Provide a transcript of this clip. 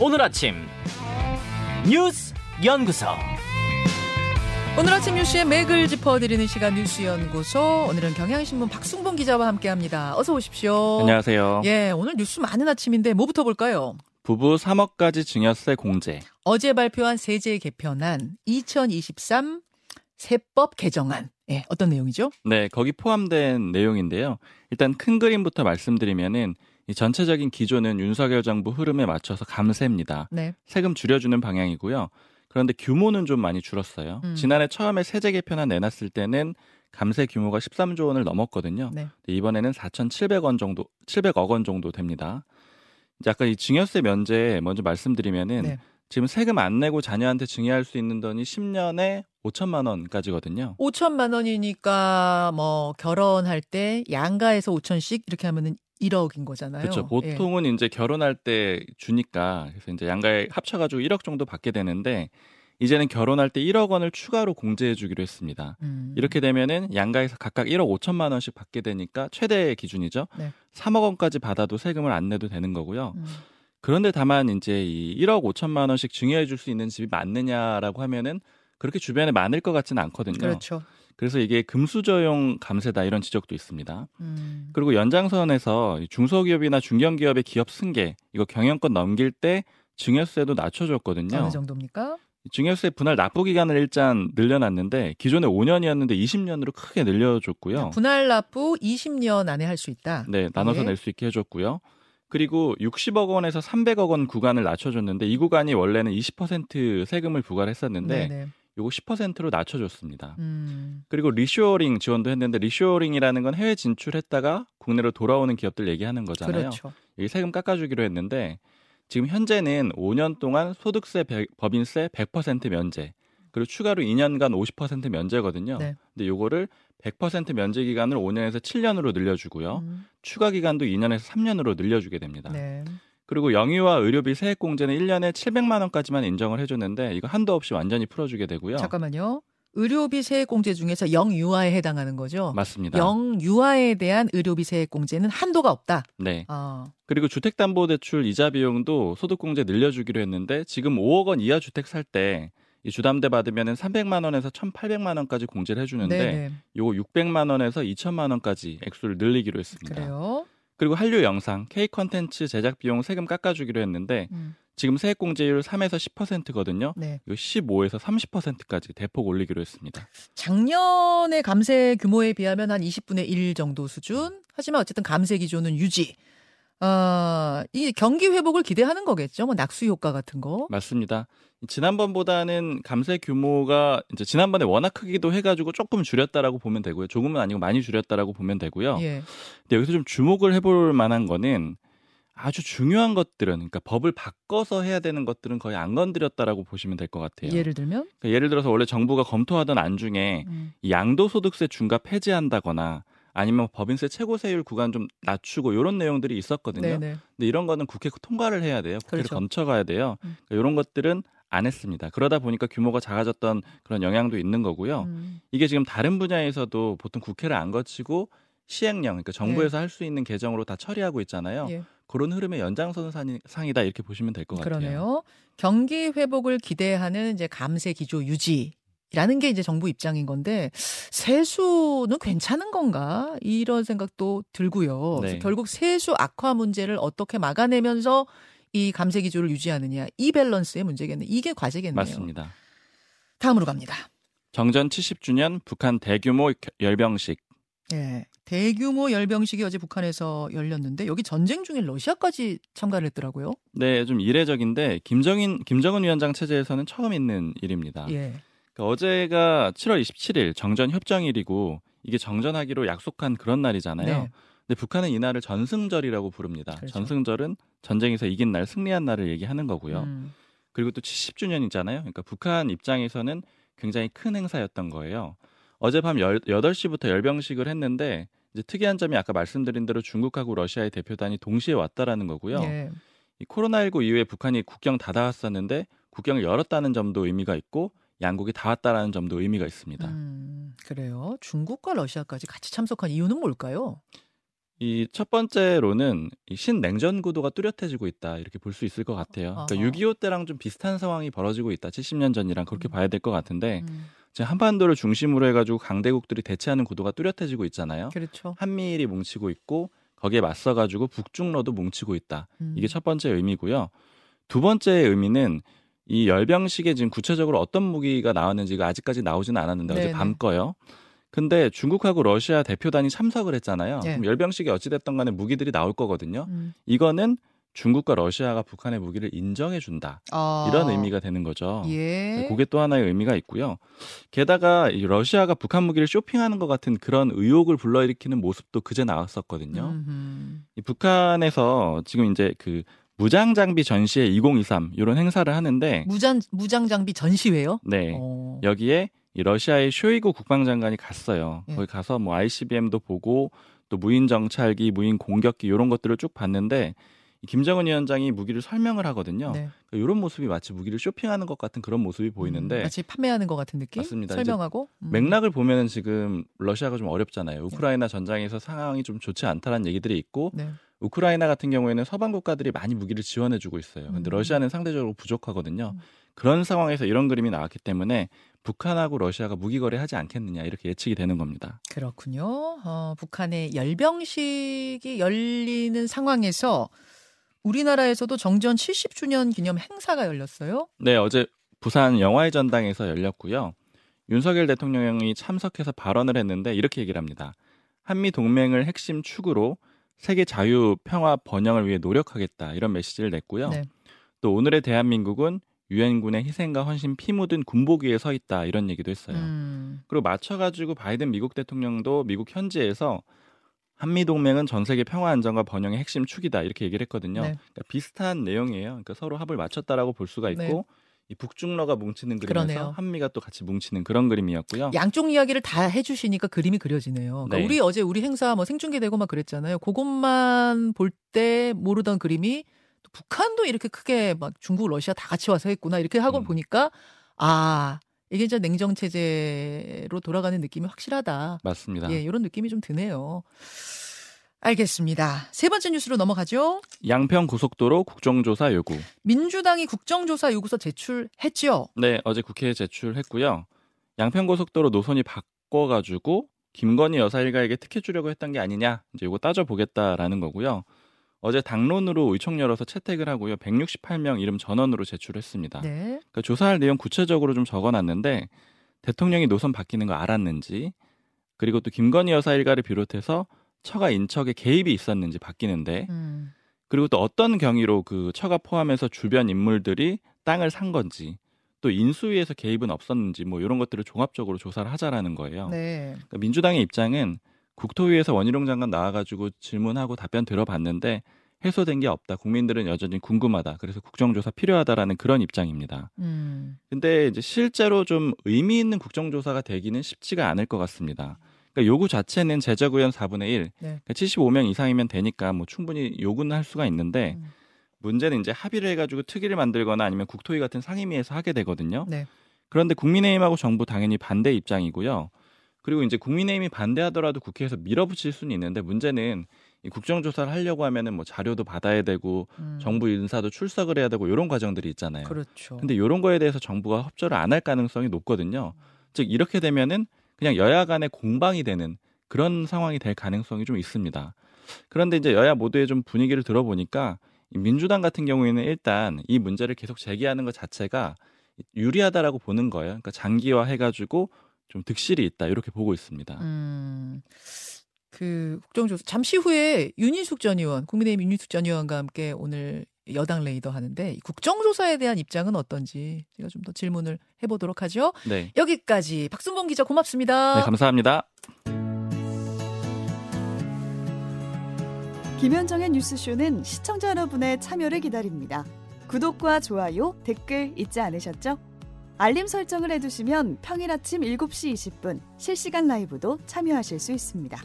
오늘 아침 뉴스 연구소 오늘 아침 뉴스의 맥을 짚어드리는 시간 뉴스 연구소 오늘은 경향신문 박승봉 기자와 함께합니다. 어서 오십시오. 안녕하세요. 예, 오늘 뉴스 많은 아침인데 뭐부터 볼까요? 부부 3억까지 증여세 공제. 어제 발표한 세제 개편안 2023 세법 개정안. 예, 어떤 내용이죠? 네, 거기 포함된 내용인데요. 일단 큰 그림부터 말씀드리면은 이 전체적인 기조는 윤석열 정부 흐름에 맞춰서 감세입니다. 네. 세금 줄여주는 방향이고요. 그런데 규모는 좀 많이 줄었어요. 음. 지난해 처음에 세제 개편안 내놨을 때는 감세 규모가 13조 원을 넘었거든요. 네. 이번에는 4,700원 정도, 700억 원 정도 됩니다. 이제 아까 이 증여세 면제 먼저 말씀드리면은 네. 지금 세금 안 내고 자녀한테 증여할 수 있는 돈이 10년에 5천만 원까지거든요. 5천만 원이니까 뭐 결혼할 때 양가에서 5천씩 이렇게 하면은 1억인 거잖아요. 그렇죠. 예. 보통은 이제 결혼할 때 주니까 그래서 이제 양가에 합쳐가지고 1억 정도 받게 되는데 이제는 결혼할 때 1억 원을 추가로 공제해주기로 했습니다. 음. 이렇게 되면은 양가에서 각각 1억 5천만 원씩 받게 되니까 최대 기준이죠. 네. 3억 원까지 받아도 세금을 안 내도 되는 거고요. 음. 그런데 다만 이제 이 1억 5천만 원씩 증여해 줄 수 있는 집이 많느냐라고 하면은 그렇게 주변에 많을 것 같지는 않거든요. 그렇죠. 그래서 이게 금수저용 감세다 이런 지적도 있습니다. 음. 그리고 연장선에서 이 중소기업이나 중견기업의 기업 승계 이거 경영권 넘길 때 증여세도 낮춰줬거든요. 어느 정도입니까? 증여세 분할 납부 기간을 일단 늘려놨는데 기존에 5년이었는데 20년으로 크게 늘려줬고요. 분할 납부 20년 안에 할 수 있다. 네, 나눠서 예. 낼수 있게 해줬고요. 그리고 60억 원에서 300억 원 구간을 낮춰줬는데 이 구간이 원래는 20% 세금을 부과를 했었는데 네네. 요거 10%로 낮춰줬습니다. 음. 그리고 리쇼어링 지원도 했는데 reshoring이라는 건 해외 진출했다가 국내로 돌아오는 기업들 얘기하는 거잖아요. 그렇죠. 여기 세금 깎아주기로 했는데 지금 현재는 5년 동안 소득세, 백- 법인세 100% 면제 그리고 추가로 2년간 50% 면제거든요. 네. 근데 요거를 100% 면제 기간을 5년에서 7년으로 늘려주고요. 음. 추가 기간도 2년에서 3년으로 늘려주게 됩니다. 네. 그리고 영유아 의료비 세액 공제는 1년에 700만 원까지만 인정을 해줬는데 이거 한도 없이 완전히 풀어주게 되고요. 잠깐만요. 의료비 세액 공제 중에서 영유아에 해당하는 거죠. 맞습니다. 영유아에 대한 의료비 세액 공제는 한도가 없다. 네. 아, 그리고 주택담보대출 이자 비용도 소득공제 늘려주기로 했는데 지금 5억 원 이하 주택 살 때 이 주담대 받으면은 300만 원에서 1,800만 원까지 공제를 해주는데 네네. 요거 600만 원에서 2천만 원까지 액수를 늘리기로 했습니다. 그래요. 그리고 한류 영상, K 컨텐츠 제작 비용 세금 깎아주기로 했는데 음, 지금 세액 공제율 3에서 10%거든요. 네. 이거 15에서 30%까지 대폭 올리기로 했습니다. 작년의 감세 규모에 비하면 한 20분의 1 정도 수준. 하지만 어쨌든 감세 기조는 유지. 아, 이 경기 회복을 기대하는 거겠죠. 뭐 낙수 효과 같은 거. 맞습니다. 지난번보다는 감세 규모가 이제 지난번에 워낙 크기도 해가지고 조금 줄였다라고 보면 되고요. 조금은 아니고 많이 줄였다라고 보면 되고요. 예. 근데 여기서 좀 주목을 해볼 만한 거는 아주 중요한 것들은 그러니까 법을 바꿔서 해야 되는 것들은 거의 안 건드렸다라고 보시면 될 것 같아요. 예를 들면 그러니까 예를 들어서 원래 정부가 검토하던 안 중에 음, 이 양도소득세 중과 폐지한다거나 아니면 법인세 최고세율 구간 좀 낮추고 이런 내용들이 있었거든요. 네네. 근데 이런 거는 국회 통과를 해야 돼요. 국회를 그렇죠. 거쳐가야 돼요. 음. 그러니까 이런 것들은 안 했습니다. 그러다 보니까 규모가 작아졌던 그런 영향도 있는 거고요. 음, 이게 지금 다른 분야에서도 보통 국회를 안 거치고 시행령, 그러니까 정부에서 할수 있는 개정으로 다 처리하고 있잖아요. 예. 그런 흐름의 연장선상이다 이렇게 보시면 될 것 같아요. 그러네요. 경기 회복을 기대하는 이제 감세 기조 유지 라는 게 이제 정부 입장인 건데 세수는 괜찮은 건가 이런 생각도 들고요. 네. 결국 세수 악화 문제를 어떻게 막아내면서 이 감세 기조를 유지하느냐 이 밸런스의 문제겠네. 이게 과제겠네요. 맞습니다. 다음으로 갑니다. 정전 70주년 북한 대규모 겨- 열병식. 예. 대규모 열병식이 어제 북한에서 열렸는데 여기 전쟁 중인 러시아까지 참가를 했더라고요. 네, 좀 이례적인데 김정인 김정은 위원장 체제에서는 처음 있는 일입니다. 예. 그러니까 어제가 7월 27일 정전 협정일이고 이게 정전하기로 약속한 그런 날이잖아요. 네. 근데 북한은 이 날을 전승절이라고 부릅니다. 그렇죠. 전승절은 전쟁에서 이긴 날, 승리한 날을 얘기하는 거고요. 음. 그리고 또 70주년이잖아요. 그러니까 북한 입장에서는 굉장히 큰 행사였던 거예요. 어젯밤 8시부터 열병식을 했는데 이제 특이한 점이 아까 말씀드린 대로 중국하고 러시아의 대표단이 동시에 왔다라는 거고요. 예. 이 코로나19 이후에 북한이 국경 닫아왔었는데 국경을 열었다는 점도 의미가 있고 양국이 다 왔다라는 점도 의미가 있습니다. 음, 그래요. 중국과 러시아까지 같이 참석한 이유는 뭘까요? 이 첫 번째로는 이 신냉전 구도가 뚜렷해지고 있다 이렇게 볼 수 있을 것 같아요. 그러니까 6.25 때랑 좀 비슷한 상황이 벌어지고 있다. 70년 전이랑 그렇게 음. 봐야 될 것 같은데 음, 한반도를 중심으로 해가지고 강대국들이 대치하는 구도가 뚜렷해지고 있잖아요. 그렇죠. 한미일이 뭉치고 있고 거기에 맞서가지고 북중러도 뭉치고 있다. 음. 이게 첫 번째 의미고요. 두 번째 의미는 이 열병식에 지금 구체적으로 어떤 무기가 나왔는지가 아직까지 나오지는 않았는데 어제. 밤 거요. 근데 중국하고 러시아 대표단이 참석을 했잖아요. 네. 그럼 열병식이 어찌됐던 간에 무기들이 나올 거거든요. 음. 이거는 중국과 러시아가 북한의 무기를 인정해 준다. 아, 이런 의미가 되는 거죠. 예. 그게 또 하나의 의미가 있고요. 게다가 이 러시아가 북한 무기를 쇼핑하는 것 같은 그런 의혹을 불러일으키는 모습도 그제 나왔었거든요. 음흠. 이 북한에서 지금 이제 그 무장 장비 전시회 2023 이런 행사를 하는데 무장 무장 장비 전시회요? 네. 어. 여기에 이 러시아의 쇼이구 국방장관이 갔어요. 예. 거기 가서 뭐 ICBM도 보고 또 무인 정찰기, 무인 공격기 이런 것들을 쭉 봤는데 이 김정은 위원장이 무기를 설명을 하거든요. 네. 이런 모습이 마치 무기를 쇼핑하는 것 같은 그런 모습이 보이는데 음, 마치 판매하는 것 같은 느낌? 맞습니다. 설명하고 음. 맥락을 보면은 지금 러시아가 좀 어렵잖아요. 우크라이나 전장에서 상황이 좀 좋지 않다라는 얘기들이 있고 네. 우크라이나 같은 경우에는 서방 국가들이 많이 무기를 지원해주고 있어요. 근데 음. 러시아는 상대적으로 부족하거든요. 음. 그런 상황에서 이런 그림이 나왔기 때문에 북한하고 러시아가 무기 거래하지 않겠느냐 이렇게 예측이 되는 겁니다. 그렇군요. 어, 북한의 열병식이 열리는 상황에서 우리나라에서도 정전 70주년 기념 행사가 열렸어요. 네, 어제 부산 영화의 전당에서 열렸고요. 윤석열 대통령이 참석해서 발언을 했는데 이렇게 얘기를 합니다. 한미 동맹을 핵심 축으로 세계 자유, 평화, 번영을 위해 노력하겠다 이런 메시지를 냈고요. 네. 또 오늘의 대한민국은 유엔군의 희생과 헌신 피 묻은 군복 위에 서 있다 이런 얘기도 했어요. 음, 그리고 맞춰가지고 바이든 미국 대통령도 미국 현지에서 한미 동맹은 전 세계 평화 안정과 번영의 핵심 축이다 이렇게 얘기를 했거든요. 네. 그러니까 비슷한 내용이에요. 그러니까 서로 합을 맞췄다라고 볼 수가 있고 네. 이 북중러가 뭉치는 그림에서 그러네요. 한미가 또 같이 뭉치는 그런 그림이었고요. 양쪽 이야기를 다 해주시니까 그림이 그려지네요. 그러니까 네. 우리 어제 우리 행사 뭐 생중계되고 막 그랬잖아요. 그것만 볼 때 모르던 그림이 또 북한도 이렇게 크게 막 중국, 러시아 다 같이 와서 했구나 이렇게 하고 음. 보니까 아 이게 이제 냉정 체제로 돌아가는 느낌이 확실하다. 맞습니다. 예, 이런 느낌이 좀 드네요. 알겠습니다. 세 번째 뉴스로 넘어가죠. 양평 고속도로 국정조사 요구. 민주당이 국정조사 요구서 제출했죠. 네, 어제 국회에 제출했고요. 양평 고속도로 노선이 바꿔가지고 김건희 여사 일가에게 특혜 주려고 했던 게 아니냐 이제 이거 따져 보겠다라는 거고요. 어제 당론으로 의총 열어서 채택을 하고요. 168명 이름 전원으로 제출했습니다. 네. 그러니까 조사할 내용 구체적으로 좀 적어놨는데 대통령이 노선 바뀌는 거 알았는지 그리고 또 김건희 여사 일가를 비롯해서 처가 인척에 개입이 있었는지 바뀌는데 음. 그리고 또 어떤 경위로 그 처가 포함해서 주변 인물들이 땅을 산 건지 또 인수위에서 개입은 없었는지 뭐 이런 것들을 종합적으로 조사를 하자라는 거예요. 네. 그러니까 민주당의 입장은 국토위에서 원희룡 장관 나와가지고 질문하고 답변 들어봤는데 해소된 게 없다. 국민들은 여전히 궁금하다. 그래서 국정조사 필요하다라는 그런 입장입니다. 음. 근데 이제 실제로 좀 의미 있는 국정조사가 되기는 쉽지가 않을 것 같습니다. 그러니까 요구 자체는 제적 의원 4분의 1, 네. 그러니까 75명 이상이면 되니까 뭐 충분히 요구는 할 수가 있는데 음. 문제는 이제 합의를 해가지고 특위를 만들거나 아니면 국토위 같은 상임위에서 하게 되거든요. 네. 그런데 국민의힘하고 정부 당연히 반대 입장이고요. 그리고 이제 국민의힘이 반대하더라도 국회에서 밀어붙일 수는 있는데 문제는 이 국정조사를 하려고 하면은 뭐 자료도 받아야 되고 음. 정부 인사도 출석을 해야 되고 이런 과정들이 있잖아요. 그렇죠. 근데 이런 거에 대해서 정부가 협조를 안 할 가능성이 높거든요. 즉 이렇게 되면은 그냥 여야 간의 공방이 되는 그런 상황이 될 가능성이 좀 있습니다. 그런데 이제 여야 모두의 좀 분위기를 들어보니까 이 민주당 같은 경우에는 일단 이 문제를 계속 제기하는 것 자체가 유리하다라고 보는 거예요. 그러니까 장기화 해가지고 좀 득실이 있다 이렇게 보고 있습니다. 음. 그 국정조사 잠시 후에 윤희숙 전 의원, 국민의힘 윤희숙 전 의원과 함께 오늘 여당 레이더 하는데 이 국정조사에 대한 입장은 어떤지 제가 좀 더 질문을 해보도록 하죠. 네, 여기까지 박순봉 기자 고맙습니다. 네 감사합니다. 김현정의 뉴스쇼는 시청자 여러분의 참여를 기다립니다. 구독과 좋아요, 댓글 잊지 않으셨죠? 알림 설정을 해두시면 평일 아침 7시 20분 실시간 라이브도 참여하실 수 있습니다.